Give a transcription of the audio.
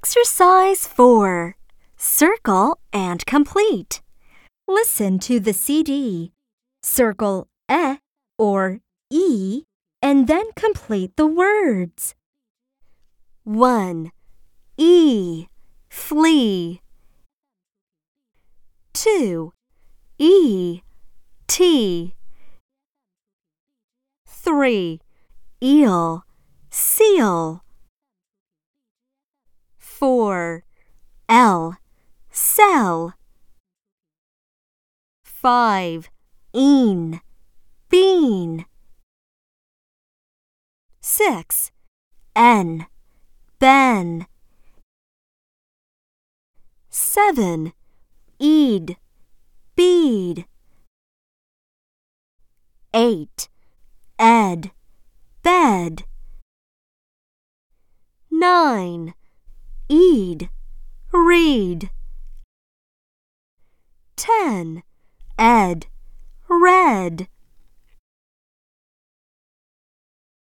Exercise 4. Circle and complete. Listen to the CD. Circle E or E and then complete the words. 1. E. Flea. 2. E. T. 3. Eel. Seal. 4. L. Cell. 5. Een. Bean. 6. N. Ben. 7. Eed. Bead. 8. Ed. Bed. 9. Eed. Read. 10. Ed. Red.